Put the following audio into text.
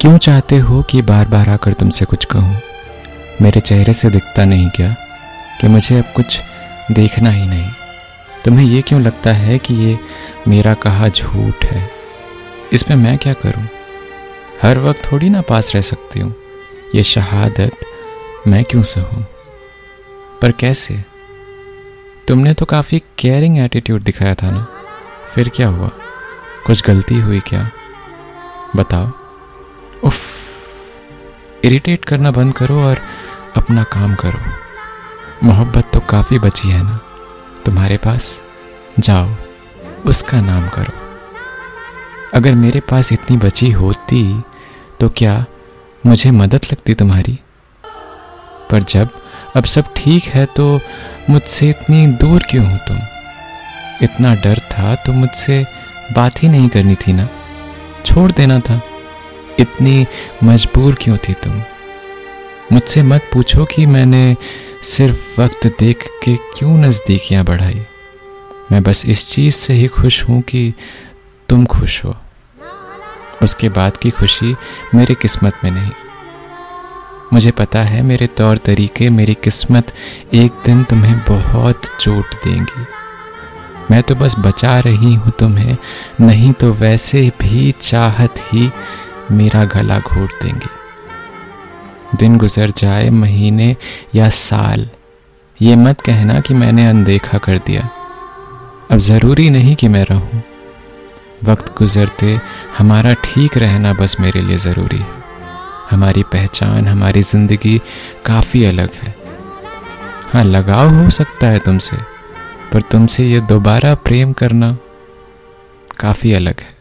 क्यों चाहते हो कि बार बार आकर तुमसे कुछ कहूँ? मेरे चेहरे से दिखता नहीं क्या कि मुझे अब कुछ देखना ही नहीं? तुम्हें ये क्यों लगता है कि ये मेरा कहा झूठ है? इसमें मैं क्या करूँ? हर वक्त थोड़ी ना पास रह सकती हूँ। ये शहादत मैं क्यों सहूँ? पर कैसे? तुमने तो काफ़ी केयरिंग एटीट्यूड दिखाया था ना? फिर क्या हुआ? कुछ गलती हुई क्या? बताओ। उफ। इरिटेट करना बंद करो और अपना काम करो। मोहब्बत तो काफ़ी बची है ना? तुम्हारे पास? जाओ, उसका नाम करो। अगर मेरे पास इतनी बची होती तो क्या मुझे मदद लगती तुम्हारी? पर जब अब सब ठीक है तो मुझसे इतनी दूर क्यों हो तुम? इतना डर था तो मुझसे बात ही नहीं करनी थी ना? छोड़ देना था। इतनी मजबूर क्यों थी तुम? मुझसे मत पूछो कि मैंने सिर्फ़ वक्त देख के क्यों नज़दीकियाँ बढ़ाई। मैं बस इस चीज़ से ही खुश हूँ कि तुम खुश हो। उसके बाद की खुशी मेरी किस्मत में नहीं। मुझे पता है मेरे तौर तरीके, मेरी किस्मत एक दिन तुम्हें बहुत चोट देंगी। मैं तो बस बचा रही हूँ तुम्हें, नहीं तो वैसे भी चाहत ही मेरा गला घोट देंगी। दिन गुजर जाए, महीने या साल, ये मत कहना कि मैंने अनदेखा कर दिया। अब ज़रूरी नहीं कि मैं रहूँ। वक्त गुजरते हमारा ठीक रहना बस मेरे लिए ज़रूरी है। हमारी पहचान, हमारी ज़िंदगी काफ़ी अलग है। हाँ लगाव हो सकता है तुमसे, पर तुमसे ये दोबारा प्रेम करना काफ़ी अलग है।